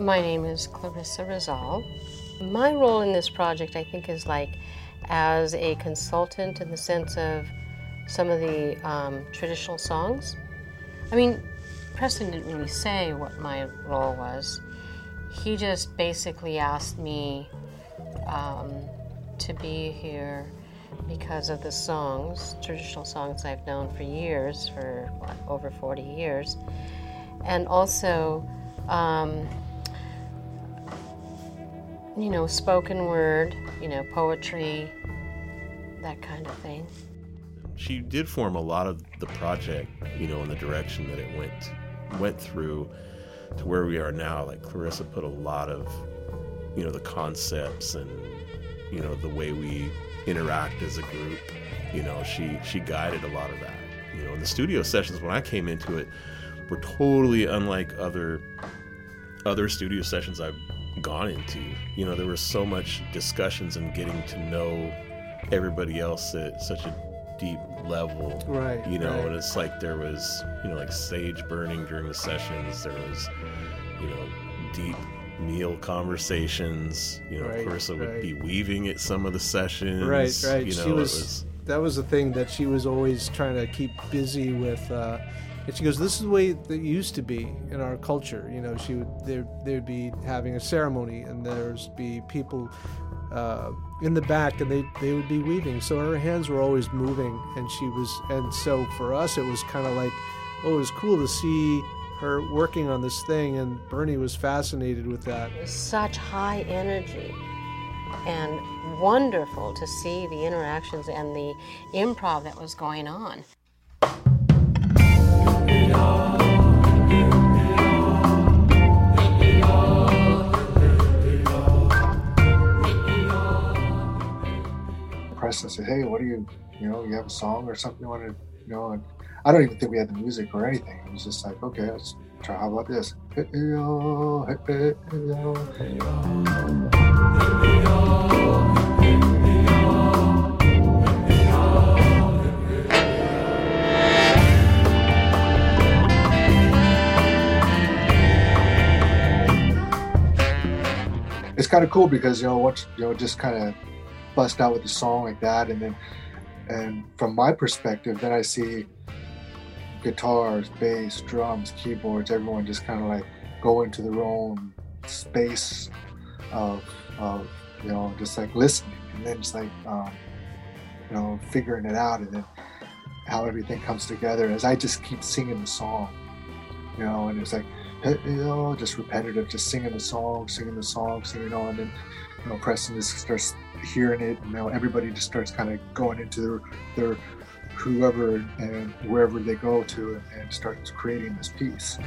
My name is Clarissa Rizal. My role in this project, I think, is like as a consultant in the sense of some of the um, traditional songs. I mean, Preston didn't really say what my role was. He just basically asked me um, to be here because of the songs, traditional songs I've known for years, for what, over 40 years, and also, um, you know, spoken word, you know, poetry, that kind of thing. She did form a lot of the project, you know, in the direction that it went went through to where we are now. Like Clarissa put a lot of, you know, the concepts and you know the way we interact as a group. You know, she she guided a lot of that. You know, in the studio sessions when I came into it were totally unlike other other studio sessions I've gone into. You know, there was so much discussions and getting to know everybody else at such a deep level. Right. You know, right. and it's like there was, you know, like sage burning during the sessions. There was, you know, deep meal conversations. You know, Right, Clarissa would right. be weaving at some of the sessions. Right, right. You know, she it was, That was the thing that she was always trying to keep busy with. Uh, and she goes, "This is the way that it used to be in our culture." You know, she would there there'd be having a ceremony, and there's be people uh, in the back, and they they would be weaving. So her hands were always moving, and she was. And so for us, it was kind of like, oh, it was cool to see her working on this thing, and Bernie was fascinated with that. It was such high energy and wonderful to see the interactions and the improv that was going on. Preston said, "Hey, what do you, you know, you have a song or something you want to, you know?" And I don't even think we had the music or anything. It was just like, "Okay, let's try. How about this?" It's kind of cool because you know once you know just kind of bust out with a song like that, and then and from my perspective, then I see guitars, bass, drums, keyboards, everyone just kind of like go into their own space of, of you know just like listening, and then just like um, you know figuring it out, and then how everything comes together as I just keep singing the song, you know, and it's like you know just repetitive, just singing the song, singing the song, singing on, and then you know Preston just starts hearing it, you know everybody just starts kind of going into their their whoever and wherever they go to and, and starts creating this piece.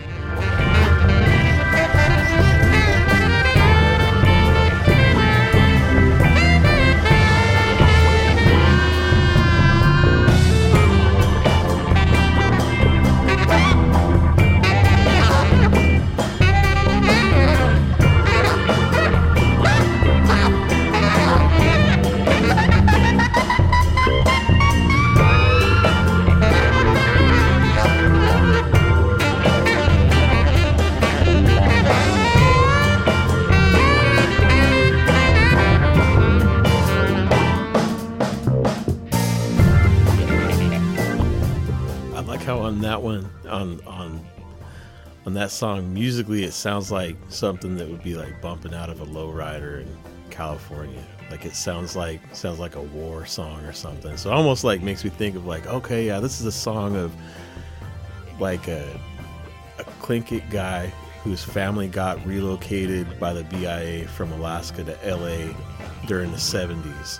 On that song, musically, it sounds like something that would be like bumping out of a lowrider in California. Like it sounds like sounds like a war song or something. So almost like makes me think of like, okay, yeah, this is a song of like a a Tlingit guy whose family got relocated by the BIA from Alaska to LA during the 70s.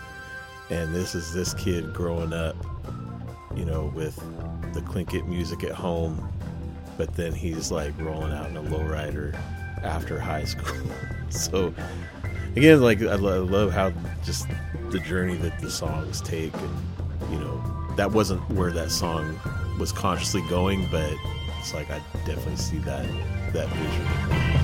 And this is this kid growing up, you know, with the Tlingit music at home, but then he's like rolling out in a lowrider after high school. so again, like I lo- I love how just the journey that the songs take, and you know, that wasn't where that song was consciously going, but it's like I definitely see that that vision.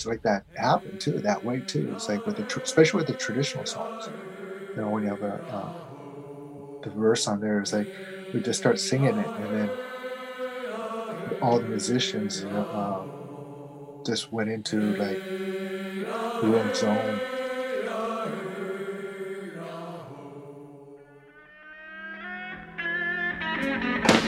Songs like that happen too, that way too. It's like with the, tr- especially with the traditional songs, you know, when you have a, uh, the verse on there, it's like we just start singing it, and then all the musicians, you know, uh, just went into like room zone. We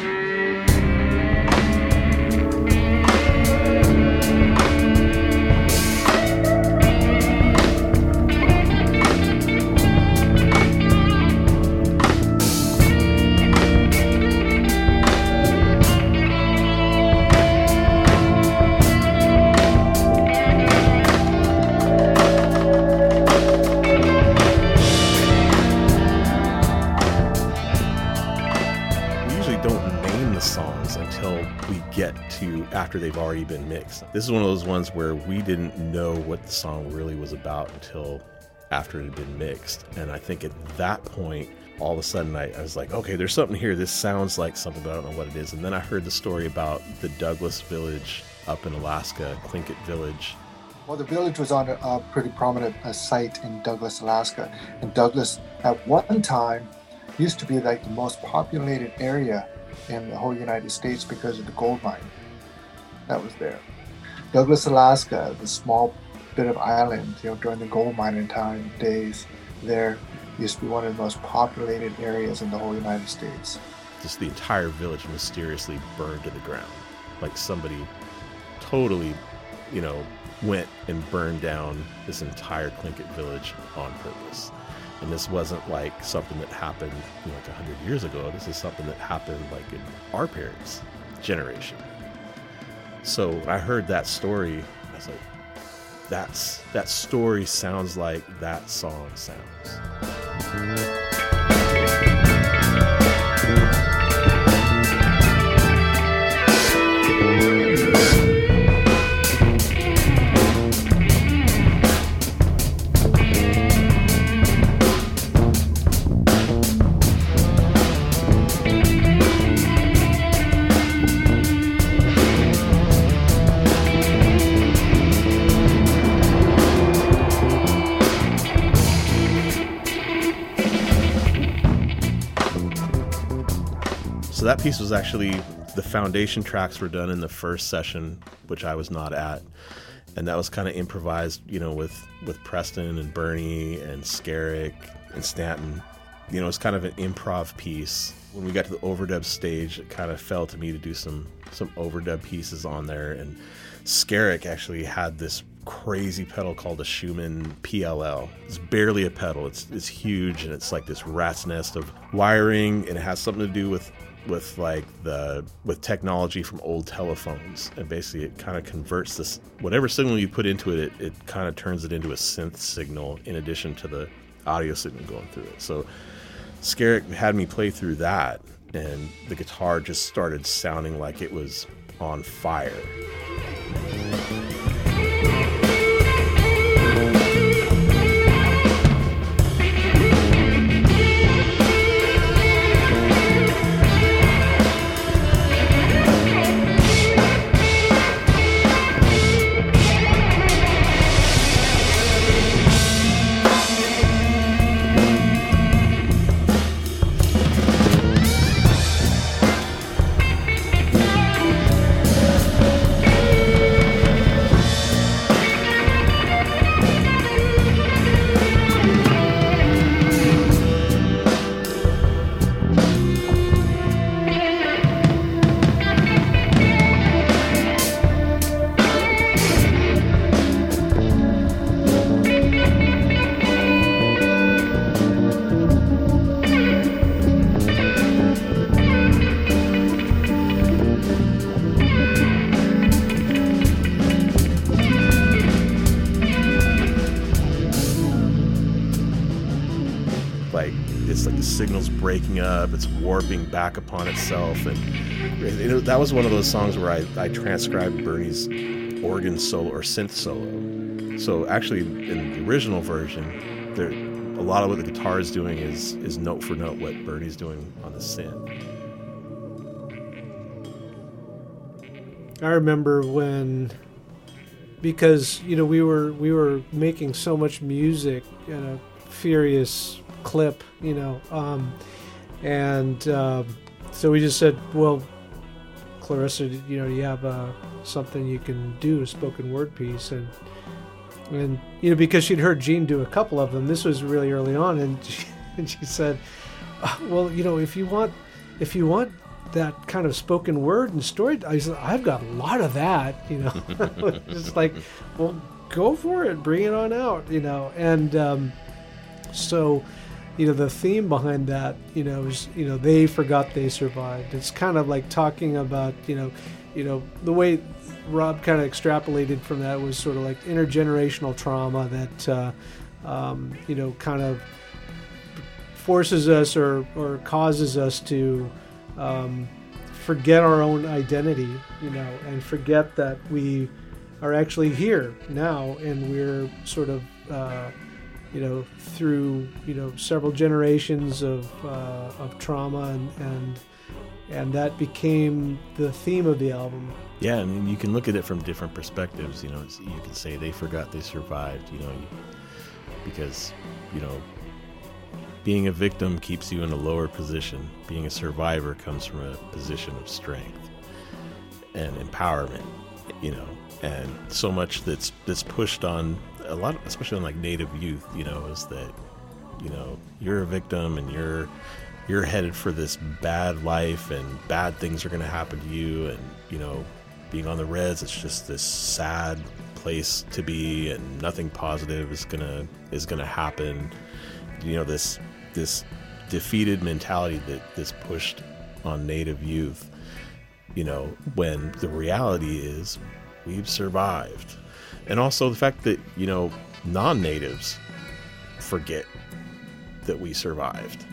after they've already been mixed. This is one of those ones where we didn't know what the song really was about until after it had been mixed. And I think at that point, all of a sudden I, I was like, okay, there's something here. This sounds like something, but I don't know what it is. And then I heard the story about the Douglas Village up in Alaska, Tlingit Village. Well, the village was on a, a pretty prominent uh, site in Douglas, Alaska. And Douglas, at one time, used to be like the most populated area in the whole United States because of the gold mine that was there. Douglas, Alaska, the small bit of island, you know, during the gold mining time days, there used to be one of the most populated areas in the whole United States. Just the entire village mysteriously burned to the ground. Like somebody totally, you know, went and burned down this entire Tlingit village on purpose. And this wasn't like something that happened you know, like 100 years ago. This is something that happened like in our parents' generation. So I heard that story, I was like, that's that story sounds like that song sounds. Piece was actually the foundation tracks were done in the first session, which I was not at, and that was kind of improvised, you know, with with Preston and Bernie and Skerik and Stanton. You know, it's kind of an improv piece. When we got to the overdub stage, it kind of fell to me to do some some overdub pieces on there, and Skerik actually had this crazy pedal called a Schumann PLL. It's barely a pedal. It's it's huge and it's like this rat's nest of wiring and it has something to do with with like the with technology from old telephones and basically it kind of converts this whatever signal you put into it, it it kind of turns it into a synth signal in addition to the audio signal going through it. So Skerik had me play through that and the guitar just started sounding like it was on fire. Breaking up it's warping back upon itself and that was one of those songs where I, I transcribed bernie's organ solo or synth solo. So actually in the original version there a lot of what the guitar is doing is is note for note what bernie's doing on the synth. I remember when because you know we were we were making so much music at a furious clip, you know, um, and um, so we just said, well, Clarissa, you know, you have uh, something you can do, a spoken word piece, and and you know because she'd heard Gene do a couple of them. This was really early on, and she, and she said, "Uh, well, you know, if you want, if you want that kind of spoken word and story, I said, I've got a lot of that, you know. it's like, well, go for it, bring it on out, you know. And um, so, you know, the theme behind that, you know, is you know they forgot they survived. It's kind of like talking about, you know, you know the way Rob kind of extrapolated from that was sort of like intergenerational trauma that, uh, um, you know, kind of forces us or or causes us to um, forget our own identity, you know, and forget that we are actually here now, and we're sort of, uh, you know, through you know several generations of uh, of trauma, and, and and that became the theme of the album. Yeah, I mean, you can look at it from different perspectives. You know, you can say they forgot they survived. You know, because you know being a victim keeps you in a lower position. Being a survivor comes from a position of strength and empowerment, you know. And so much that's that's pushed on a lot, especially on like Native youth, you know, is that you know you're a victim and you're you're headed for this bad life and bad things are going to happen to you. And you know being on the reds it's just this sad place to be and nothing positive is going to is going to happen. You know this this defeated mentality that this pushed on native youth you know when the reality is we've survived and also the fact that you know non-natives forget that we survived.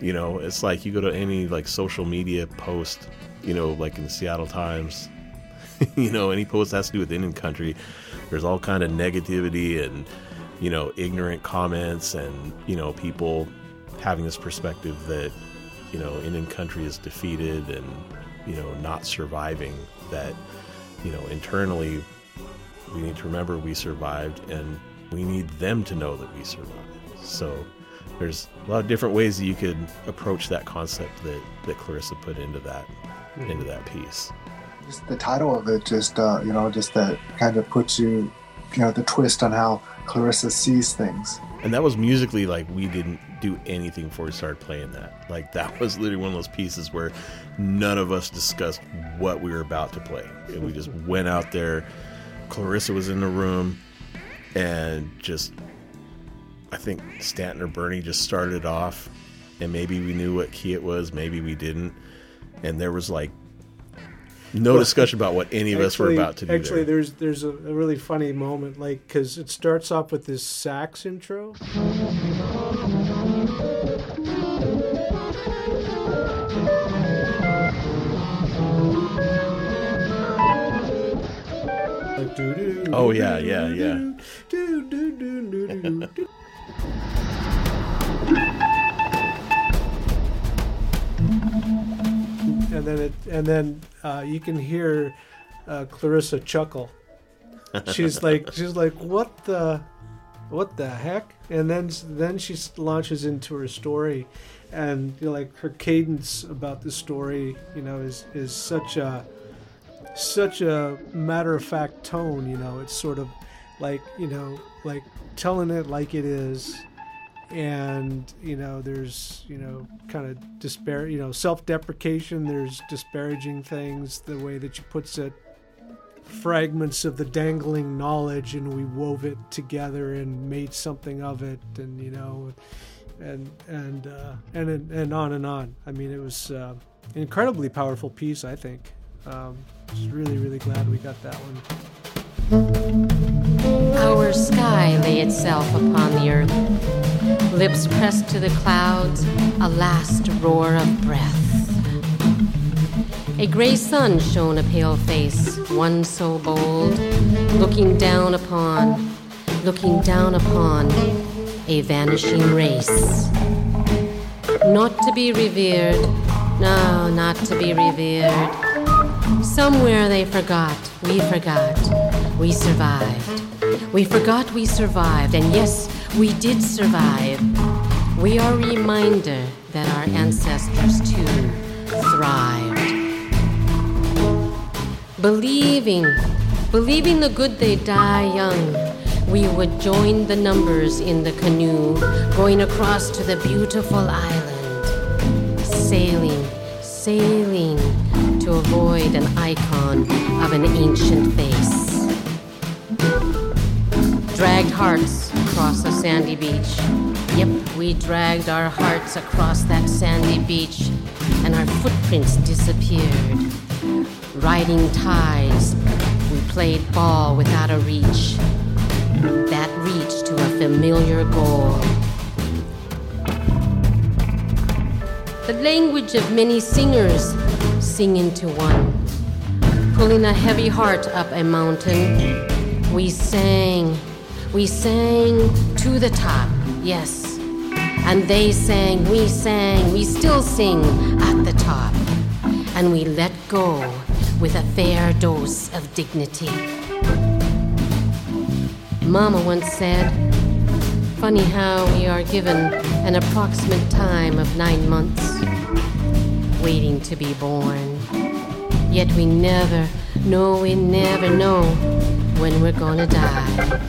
You know it's like you go to any like social media post you know like in the seattle times you know any post has to do with indian country there's all kind of negativity and you know ignorant comments and you know people having this perspective that you know Indian country is defeated and you know not surviving that you know internally we need to remember we survived and we need them to know that we survived so there's a lot of different ways that you could approach that concept that that Clarissa put into that mm-hmm. into that piece just the title of it just uh, you know just that kind of puts you you know the twist on how Clarissa sees things and that was musically like we didn't do anything before we started playing that. Like that was literally one of those pieces where none of us discussed what we were about to play. And we just went out there. Clarissa was in the room and just I think Stanton or Bernie just started off and maybe we knew what key it was, maybe we didn't. And there was like no discussion about what any of actually, us were about to do. Actually, there. there's there's a, a, really funny moment, like because it starts off with this sax intro. Oh yeah, yeah, yeah and then it and then uh, you can hear uh, Clarissa chuckle. She's like she's like what the what the heck? And then then she launches into her story, and you know, like her cadence about the story, you know, is is such a such a matter of fact tone. You know, it's sort of like you know like telling it like it is and you know there's you know kind of despair you know self-deprecation there's disparaging things the way that she puts it fragments of the dangling knowledge and we wove it together and made something of it and you know and and uh, and and on and on i mean it was uh, an incredibly powerful piece i think um, just really really glad we got that one our sky lay itself upon the earth lips pressed to the clouds, a last roar of breath. A gray sun shone a pale face, one so bold, looking down upon, looking down upon a vanishing race. Not to be revered, no, not to be revered. Somewhere they forgot, we forgot, We survived. We forgot we survived, and yes, we did survive. We are a reminder that our ancestors too thrived. Believing, believing the good they die young, we would join the numbers in the canoe going across to the beautiful island, sailing, sailing to avoid an icon of an ancient face. Dragged hearts across a sandy beach. Yep, we dragged our hearts across that sandy beach, and our footprints disappeared. Riding tides, we played ball without a reach. That reach to a familiar goal. The language of many singers into one. Pulling a heavy heart up a mountain, we sang, we sang to the top, yes. And they sang, we sang, we still sing at the top. And we let go with a fair dose of dignity. Mama once said, Funny how we are given an approximate time of nine months, waiting to be born. Yet we never, no, we never know when we're gonna die.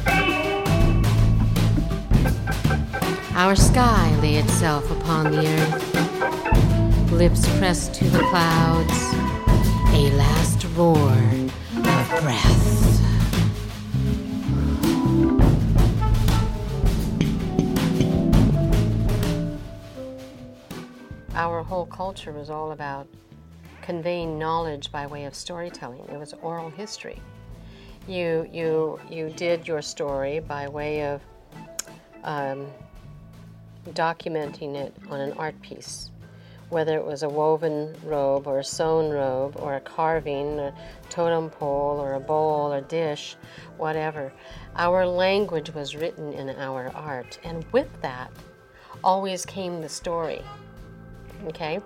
Our sky lay itself upon the earth, lips pressed to the clouds, a last roar of breath. Our whole culture was all about conveying knowledge by way of storytelling. It was oral history. You, you, you did your story by way of um, documenting it on an art piece, whether it was a woven robe or a sewn robe or a carving, a totem pole or a bowl or dish, whatever. Our language was written in our art, and with that always came the story. Okay?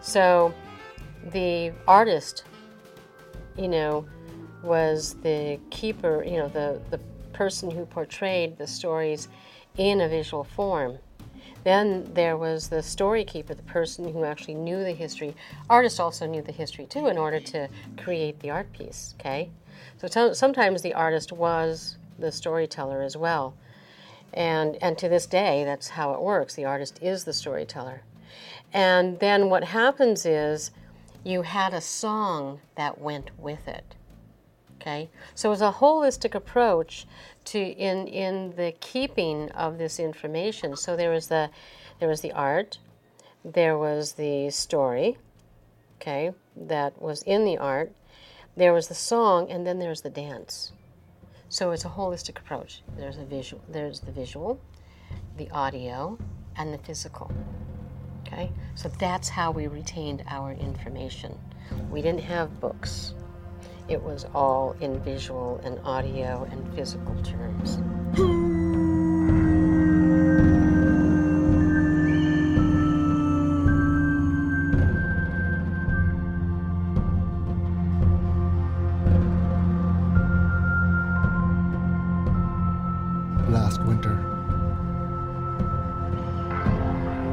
So the artist, you know, was the keeper, you know, the, the person who portrayed the stories in a visual form. Then there was the story keeper, the person who actually knew the history. Artists also knew the history too in order to create the art piece, okay? So t- sometimes the artist was the storyteller as well. And, and to this day, that's how it works. The artist is the storyteller. And then what happens is you had a song that went with it. Okay? So it's a holistic approach to in in the keeping of this information. So there was the there was the art, there was the story, okay, that was in the art, there was the song, and then there's the dance. So it's a holistic approach. There's a visual there's the visual, the audio, and the physical. Okay? So that's how we retained our information. We didn't have books. It was all in visual and audio and physical terms. last winter.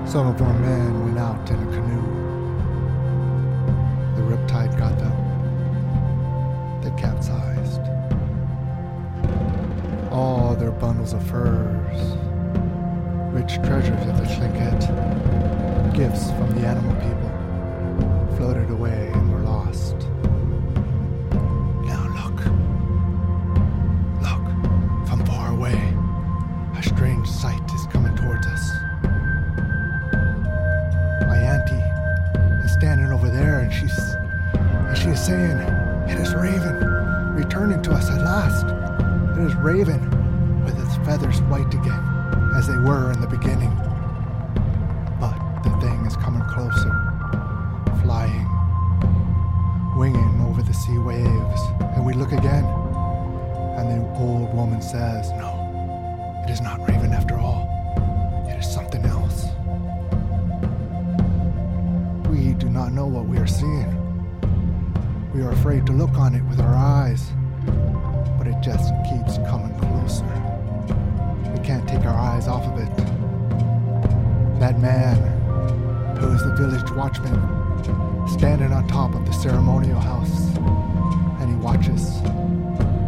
Some of as they were in the beginning. But the thing is coming closer, flying, winging over the sea waves, and we look again, and the old woman says, No, it is not Raven after all. It is something else. We do not know what we are seeing. We are afraid to look on it with our eyes. but it just keeps coming closer. We can't take our eyes off of it. That man, who is the village watchman, standing on top of the ceremonial house, and he watches,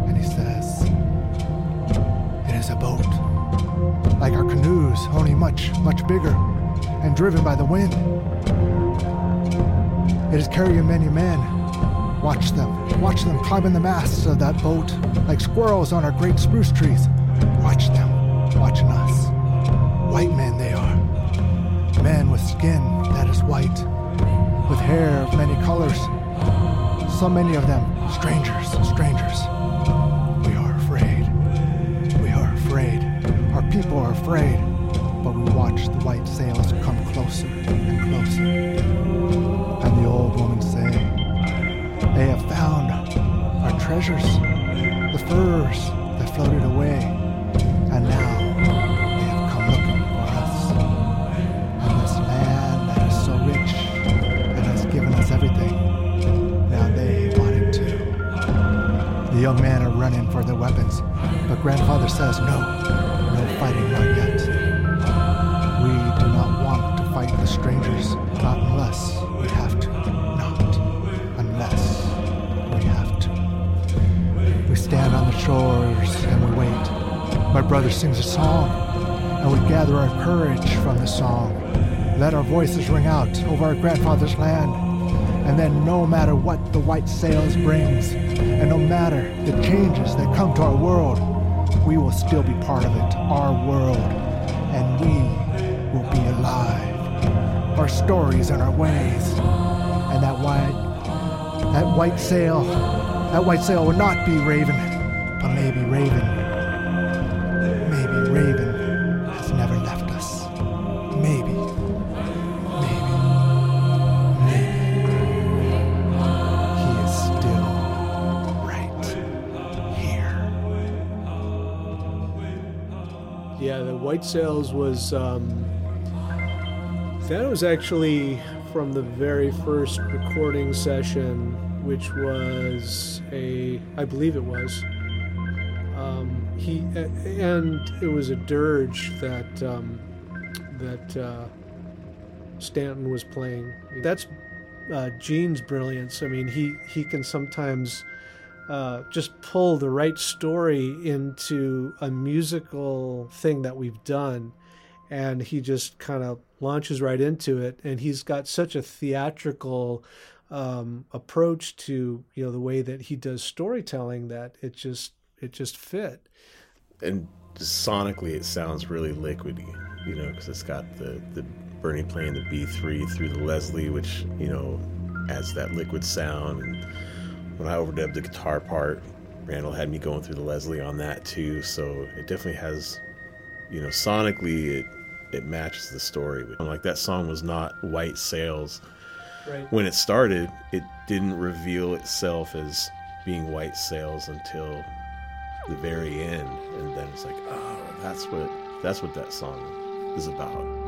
and he says, It is a boat, like our canoes, only much, much bigger, and driven by the wind. It is carrying many men. Watch them, watch them climbing the masts of that boat like squirrels on our great spruce trees. Watch them, hair of many colors. So many of them strangers, strangers. We are afraid. We are afraid. Our people are afraid. But we watch the white sails come closer and closer. And the old woman say, They have found our treasures, the furs that floated away. And now young men are running for their weapons, but grandfather says no, no fighting not yet. We do not want to fight the strangers, not unless we have to. Not unless we have to. We stand on the shores and we wait. My brother sings a song, and we gather our courage from the song. Let our voices ring out over our grandfather's land. And then, no matter what the white sails brings, and no matter the changes that come to our world, we will still be part of it, our world, and we will be alive. Our stories and our ways, and that white, that white sail, that white sail will not be Raven, but maybe Raven, White Sails was um, that was actually from the very first recording session, which was a, I believe it was. Um, he and it was a dirge that um, that uh, Stanton was playing. That's uh, Gene's brilliance. I mean, he he can sometimes uh, just pull the right story into a musical thing that we've done and he just kind of launches right into it and he's got such a theatrical um, approach to you know the way that he does storytelling that it just it just fit. And sonically it sounds really liquidy you know because it's got the the bernie playing the b3 through the leslie which you know adds that liquid sound and when i overdubbed the guitar part randall had me going through the leslie on that too so it definitely has you know sonically it it matches the story but um, like that song was not white sails. Right. When it started it didn't reveal itself as being white sails until the very end and then it's like oh that's what that's what that song is about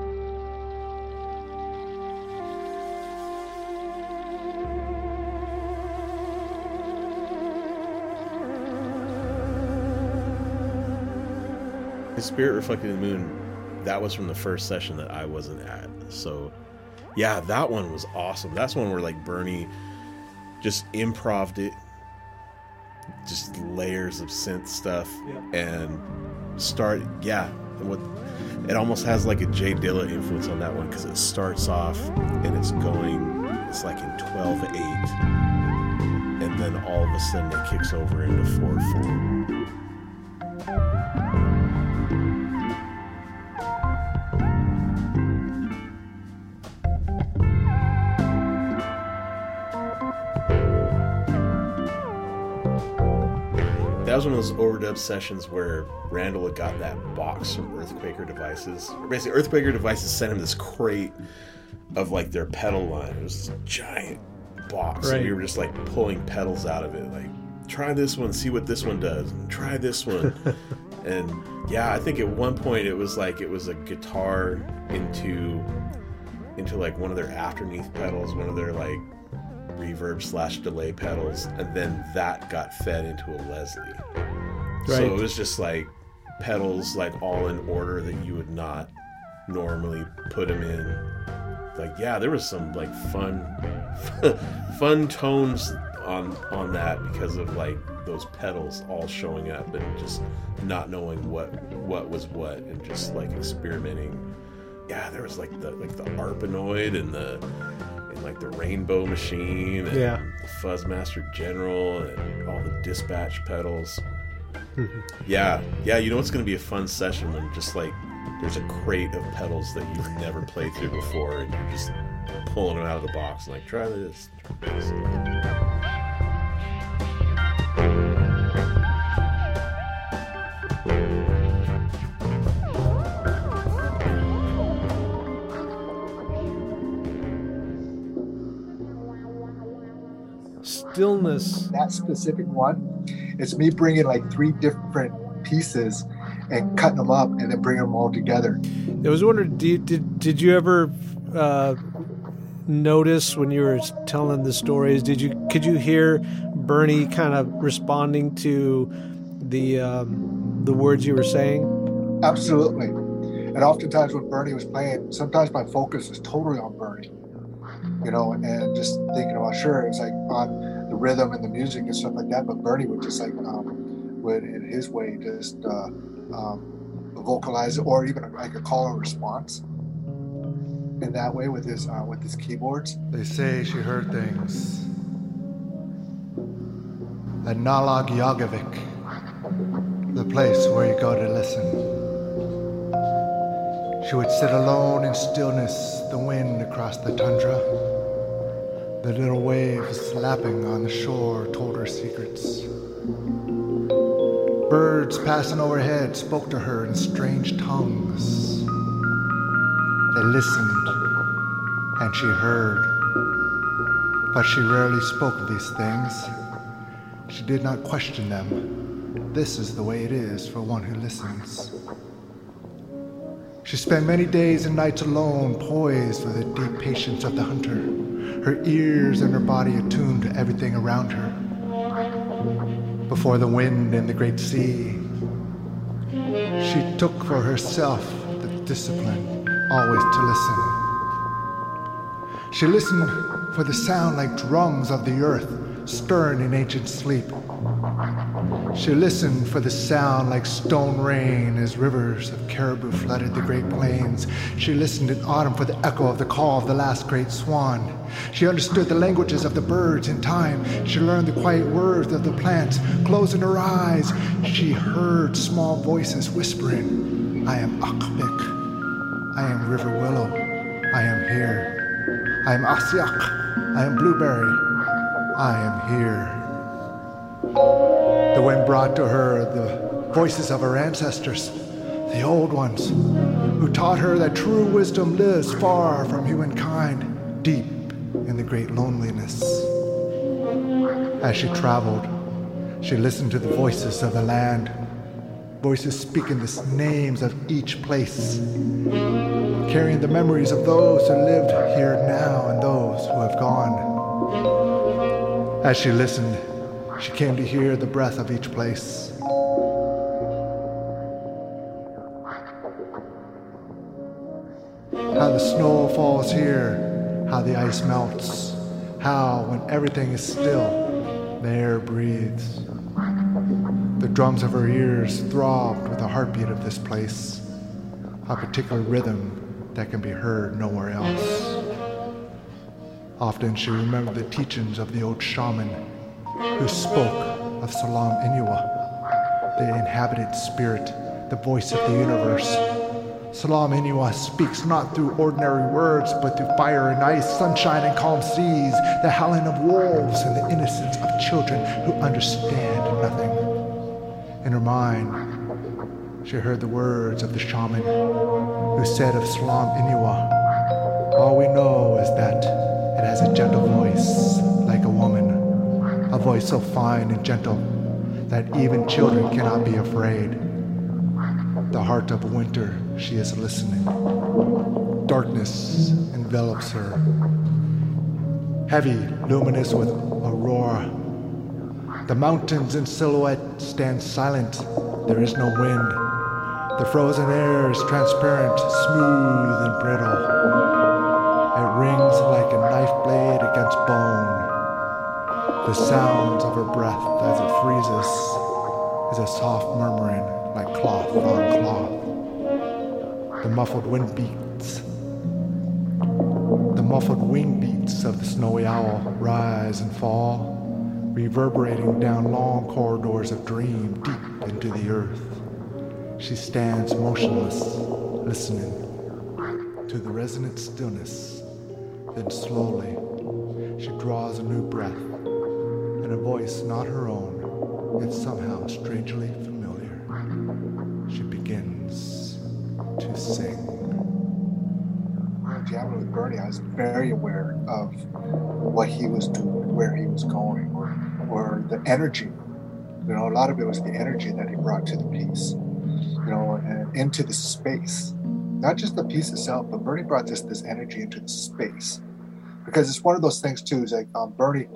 the spirit reflected in the moon. That was from the first session that i wasn't at. So yeah that one was awesome. That's one where like bernie just improved it. Just layers of synth stuff Yeah. and start yeah and what it almost has like a J Dilla influence on that one because it starts off and it's going it's like in 12 8 and then all of a sudden it kicks over into 4 4 That was one of those overdub sessions where Randall had got that box from Earthquaker Devices. Basically, Earthquaker Devices sent him this crate of like their pedal line. It was this giant box, and Right. we were just like pulling pedals out of it. Like, try this one, see what this one does. Try this one, and yeah, I think at one point it was like it was a guitar into into like one of their afterneath pedals, one of their like reverb slash delay pedals, and then that got fed into a Leslie. Right. So it was just like pedals like all in order that you would not normally put them in. Like yeah, there was some like fun fun tones on on that because of like those pedals all showing up and just not knowing what what was what and just like experimenting. Yeah, there was like the like the arpanoid and the like the rainbow machine and Yeah. the Fuzzmaster General and all the dispatch pedals. Mm-hmm. yeah, yeah, you know it's going to be a fun session when just like there's a crate of pedals that you've never played through before and you're just pulling them out of the box and like try this. Try this. Stillness. that specific one, it's me bringing like three different pieces and cutting them up and then bringing them all together. I was wondering, you, did did you ever uh, notice when you were telling the stories? Did you could you hear Bernie kind of responding to the um, the words you were saying? Absolutely. And oftentimes when Bernie was playing, sometimes my focus was totally on Bernie, you know, and just thinking about sure it's like on the rhythm and the music and stuff like that. But Bernie would just like um, would in his way just uh, um, vocalize it or even like a call and response in that way with his uh, with his keyboards. They say she heard things. At Naalagiagvik, the place where you go to listen. She would sit alone in stillness, the wind across the tundra. The little waves lapping on the shore told her secrets. Birds passing overhead spoke to her in strange tongues. They listened, and she heard. But she rarely spoke of these things. She did not question them. This is the way it is for one who listens. She spent many days and nights alone, poised with the deep patience of the hunter, her ears and her body attuned to everything around her. Before the wind and the great sea, she took for herself the discipline always to listen. She listened for the sound like drums of the earth stirring in ancient sleep. She listened for the sound like stone rain as rivers of caribou flooded the great plains. She listened in autumn for the echo of the call of the last great swan. She understood the languages of the birds in time. She learned the quiet words of the plants. Closing her eyes, she heard small voices whispering, I am Akbik. I am River Willow. I am here. I am Asyak. I am Blueberry. I am here. The wind brought to her the voices of her ancestors, the old ones, who taught her that true wisdom lives far from humankind, deep in the great loneliness. As she traveled, she listened to the voices of the land, voices speaking the names of each place, carrying the memories of those who lived here now and those who have gone. As she listened, she came to hear the breath of each place. How the snow falls here, how the ice melts, how, when everything is still, the air breathes. The drums of her ears throbbed with the heartbeat of this place, a particular rhythm that can be heard nowhere else. Often she remembered the teachings of the old shaman who spoke of Salam Inua, the inhabited spirit, the voice of the universe. Salam Inua speaks not through ordinary words, but through fire and ice, sunshine and calm seas, the howling of wolves and the innocence of children who understand nothing. In her mind, she heard the words of the shaman who said of Salam Inua, All we know is that it has a gentle voice like a woman, a voice so fine and gentle that even children cannot be afraid. The heart of winter, she is listening. Darkness envelops her, heavy, luminous with aurora. The mountains in silhouette stand silent. There is no wind. The frozen air is transparent, smooth and brittle. It rings like a knife blade against bone. The sounds of her breath as it freezes is a soft murmuring like cloth on cloth. The muffled wind beats. The muffled wing beats of the snowy owl rise and fall reverberating down long corridors of dream deep into the earth. She stands motionless, listening to the resonant stillness. Then slowly, she draws a new breath, and a voice not her own, yet somehow strangely familiar. She begins to sing. When jamming with Bernie, I was very aware of what he was doing, where he was going, or or the energy. You know, a lot of it was the energy that he brought to the piece, you know, and into the space. Not just the piece itself, but Bernie brought this this energy into the space. Because it's one of those things too, is like um, Bernie,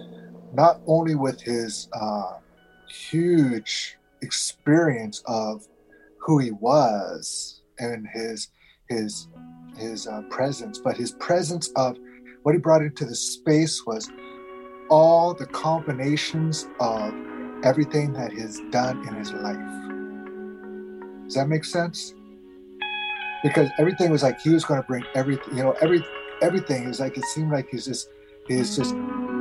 not only with his uh, huge experience of who he was and his his his uh, presence, but his presence of what he brought into the space was all the combinations of everything that he's done in his life. Does that make sense? Because everything was like he was going to bring everything, you know, every everything. It was like it seemed like he's just he's just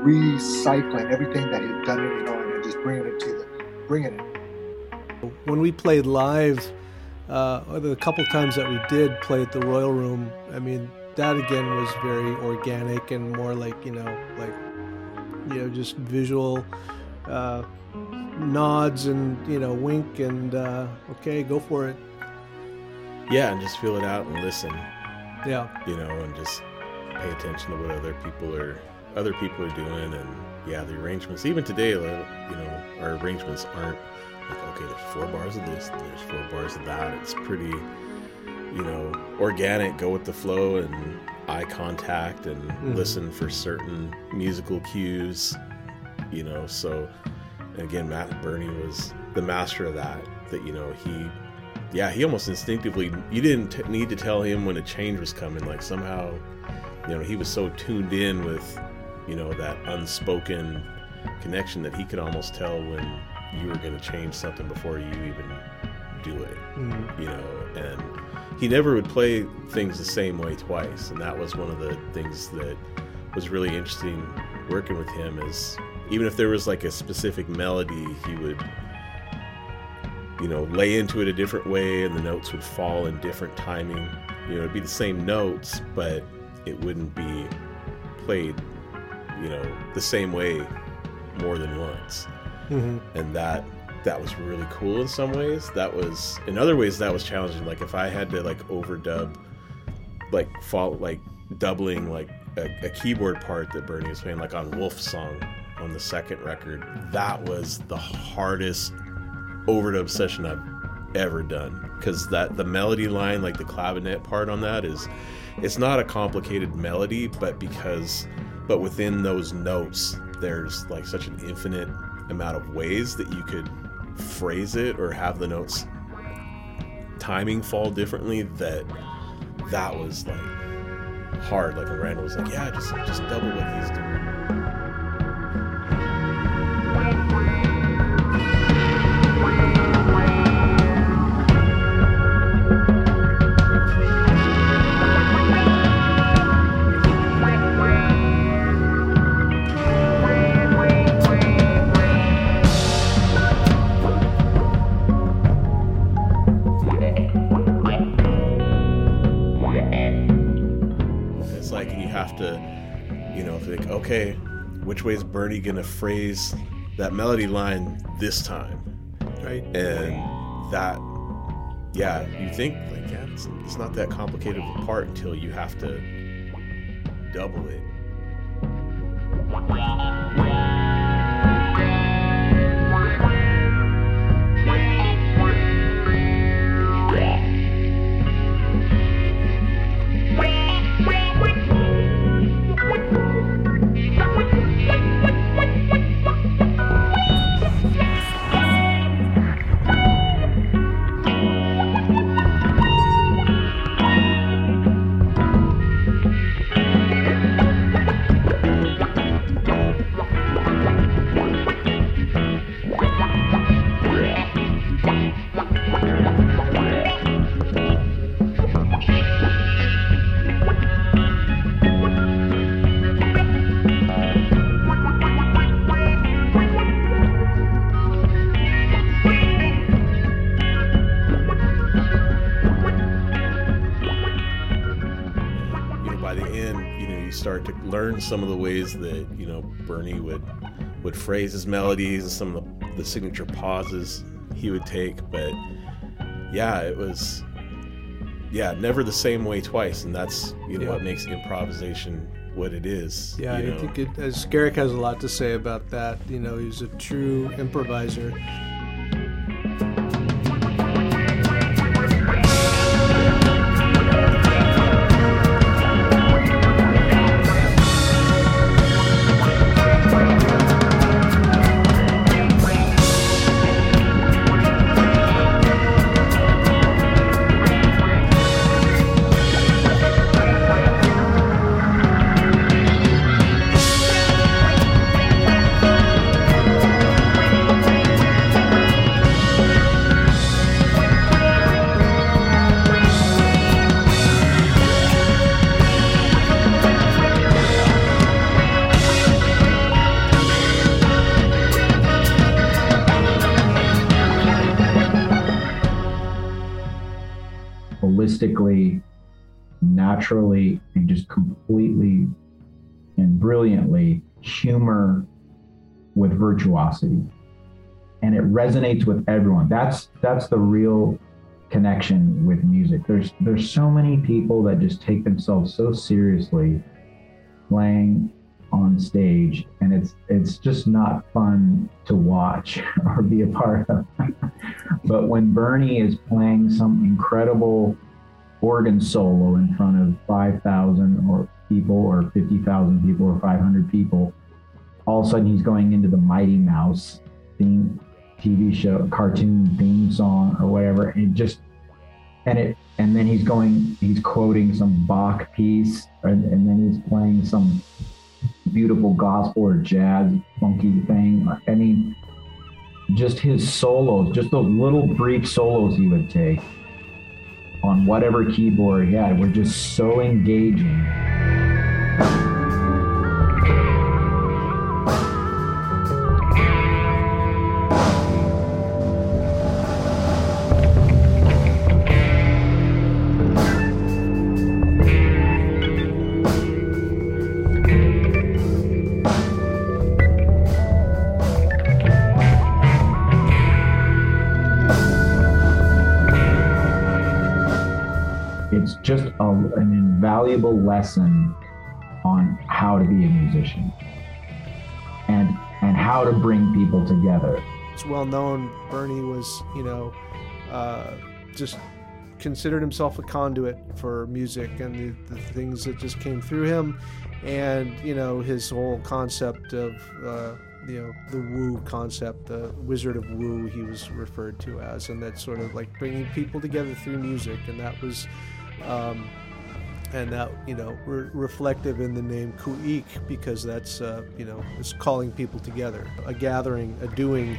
recycling everything that he'd done, you know, and just bringing it to the bringing it. When we played live, uh, the couple times that we did play at the Royal Room, I mean, that again was very organic and more like you know, like you know, just visual uh, nods and you know, wink and uh, okay, go for it. Yeah, and just feel it out and listen. Yeah, you know, and just pay attention to what other people are other people are doing, and yeah, the arrangements. Even today, like, you know, our arrangements aren't like okay, there's four bars of this, there's four bars of that. It's pretty, you know, organic. Go with the flow and eye contact and mm-hmm. listen for certain musical cues, you know. So, again, Matt Bernie was the master of that. That you know he, yeah, he almost instinctively. You didn't t- need to tell him when a change was coming. Like somehow, you know, he was so tuned in with, you know, that unspoken connection that he could almost tell when you were going to change something before you even do it. Mm-hmm. You know, and he never would play things the same way twice, and that was one of the things that was really interesting working with him. Is even if there was like a specific melody, he would you know lay into it a different way, and the notes would fall in different timing. You know, it'd be the same notes, but it wouldn't be played you know the same way more than once, mm-hmm. and that that was really cool in some ways. That was in other ways that was challenging. Like if I had to like overdub, like fall like doubling like a, a keyboard part that Bernie was playing, like on Wolf's song on the second record, that was the hardest overdub session I've ever done because that the melody line, like the clavinet part on that, is it's not a complicated melody, but because but within those notes, there's like such an infinite amount of ways that you could phrase it or have the notes timing fall differently that that was like hard. Like when Randall was like yeah just just double what he's doing way is Bernie gonna phrase that melody line this time? Right. And that, yeah, you think like, yeah, it's, it's not that complicated of a part until you have to double it. Start to learn some of the ways that you know Bernie would would phrase his melodies, and some of the, the signature pauses he would take. But yeah, it was yeah never the same way twice, and that's you know Yeah. what makes improvisation what it is. Yeah, you I think it, Skerik has a lot to say about that. You know, he's a true improviser. Holistically, naturally, and just completely and brilliantly humor with virtuosity. And it resonates with everyone. That's that's the real connection with music. There's there's so many people that just take themselves so seriously playing on stage and it's it's just not fun to watch or be a part of. but when Bernie is playing some incredible organ solo in front of 5,000 or people or 50,000 people or 500 people, all of a sudden he's going into the Mighty Mouse theme TV show, cartoon theme song or whatever, and just and it and then he's going he's quoting some Bach piece and, and then he's playing some beautiful gospel or jazz funky thing. I mean, just his solos, just those little brief solos he would take on whatever keyboard he had were just so engaging. Lesson on how to be a musician and and how to bring people together. It's well known Bernie was, you know, uh, just considered himself a conduit for music and the, the things that just came through him, and you know his whole concept of. Uh, you know the woo concept the wizard of woo he was referred to as and that sort of like bringing people together through music and that was um, and that you know re- reflective in the name Khu.éex' because that's uh, you know it's calling people together a gathering a doing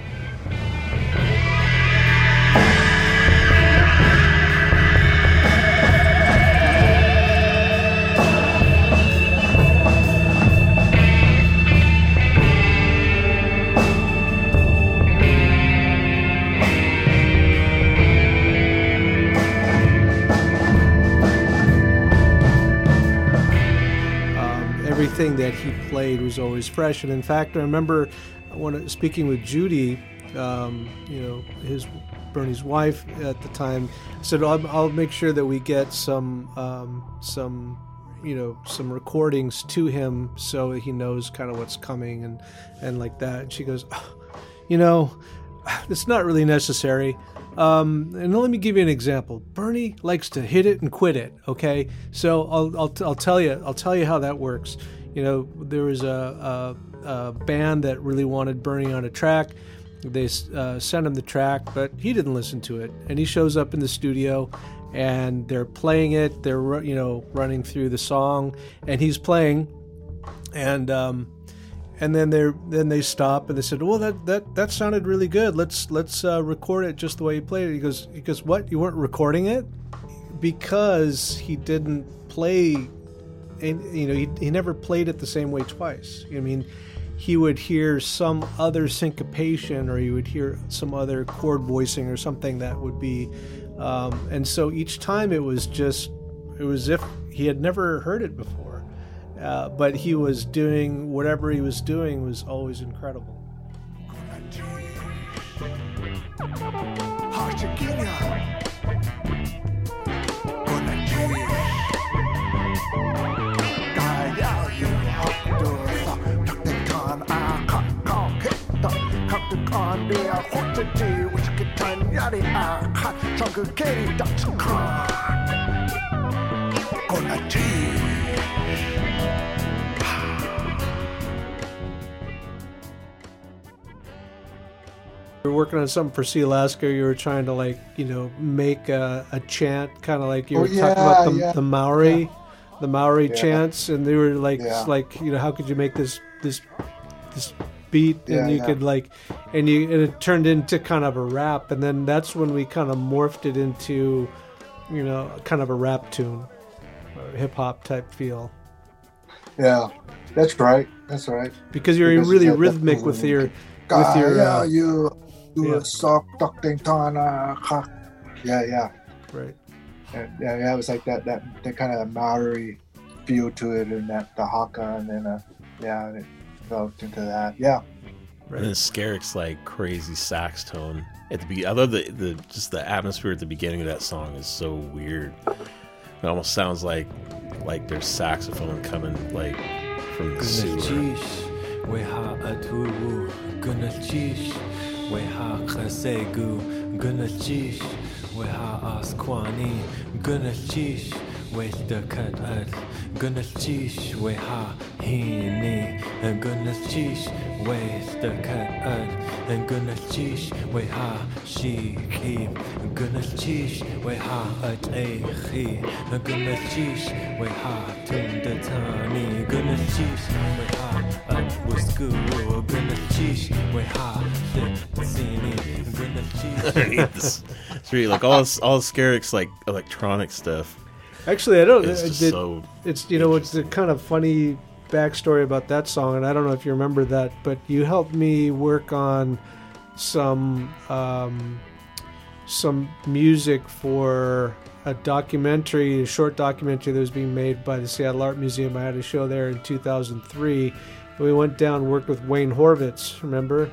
everything that he played was always fresh. And in fact, I remember when speaking with Judy, um, you know, his Bernie's wife at the time, said, "I'll, I'll make sure that we get some um, some." you know some recordings to him so he knows kind of what's coming and and like that and she goes "Oh, you know it's not really necessary um, and let me give you an example. Bernie likes to hit it and quit it. Okay, so I'll, I'll, I'll tell you I'll tell you how that works. You know, there was a, a, a band that really wanted Bernie on a track. They uh, sent him the track, but he didn't listen to it. And he shows up in the studio, and they're playing it. They're you know running through the song, and he's playing, and um, and then they then they stop and they said, "Well, that that that sounded really good. Let's let's uh, record it just the way you played it." He goes, "He goes, what? You weren't recording it because he didn't play, and you know, he he never played it the same way twice. I mean." He would hear some other syncopation, or he would hear some other chord voicing, or something that would be, um, and so each time it was just, it was as if he had never heard it before uh, but he was doing whatever he was doing was always incredible. We were working on something for Sealaska. You were trying to like, you know, make a, a chant, kind of like you Oh, were talking about the, yeah, yeah. the Maori, the Maori Yeah. chants, and they were like, Yeah. like you know, how could you make this this this beat Yeah, and you yeah. could like, and you and it turned into kind of a rap, and then that's when we kind of morphed it into, you know, kind of a rap tune, hip hop type feel. Yeah, that's right. That's right. Because you're Because really rhythmic with your with your yeah, uh, you do yeah. sock duck ding tana. ha. Yeah, yeah. right. And, yeah, yeah, it was like that that that kind of Maori feel to it, and that the haka, and then uh, yeah, and it developed into that. Yeah, And then Skerik's like crazy sax tone at the beginning. I love the, the just the atmosphere at the beginning of that song is so weird. It almost sounds like like there's saxophone coming like from the sewer. Gunalchéesh, Weha Aturu, Gunalchéesh, Weha Khasegu, Gunalchéesh, Weha Asquani, Gunalchéesh, Westa Kat Ad, Gunalchéesh, Weha Hini, and Gunalchéesh, Westa Kat Ad, and Gunalchéesh, Weha Shiki, Gunalchéesh, Weha At Echi, and Gunalchéesh, Weha Tundatani, Gunalchéesh, Weha At Wusku, Gunalchéesh, Weha Sini, Gunalchéesh. underneath this. It's really like all all Skerik's like electronic stuff. Actually, I don't. It's I just so it's you know it's a kind of funny backstory about that song, and I don't know if you remember that, but you helped me work on some um, some music for a documentary, a short documentary that was being made by the Seattle Art Museum. I had a show there in 2003. We went down, worked with Wayne Horvitz. Remember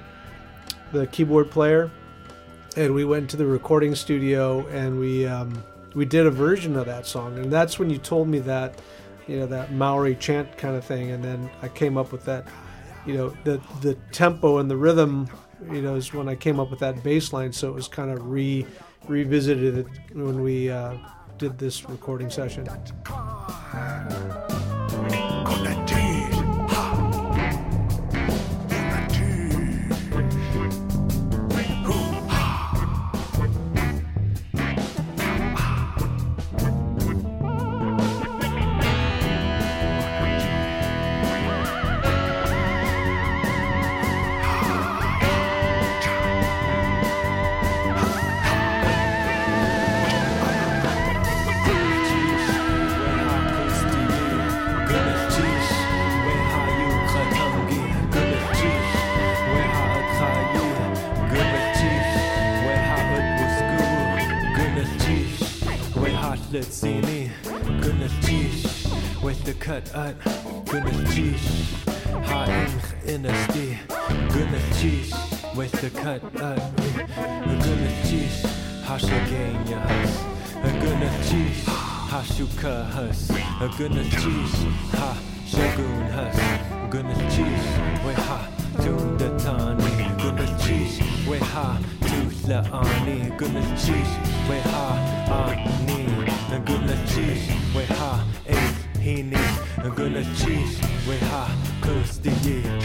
the keyboard player, and we went to the recording studio and we. Um, we did a version of that song and that's when you told me that you know that maori chant kind of thing and then i came up with that you know the the tempo and the rhythm you know is when i came up with that bass line so it was kind of re revisited it when we uh, did this recording session out, gonna teach high in the gonna teach with the cut out, gonna teach hashaganya hus, gonna teach hashuka hus, gonna teach ha shagun hus, gonna teach we ha tun the tani, gonna teach we ha tu la ani, gonna teach we ha ani, gonna teach we ha eight hini, gonna teach we the kusti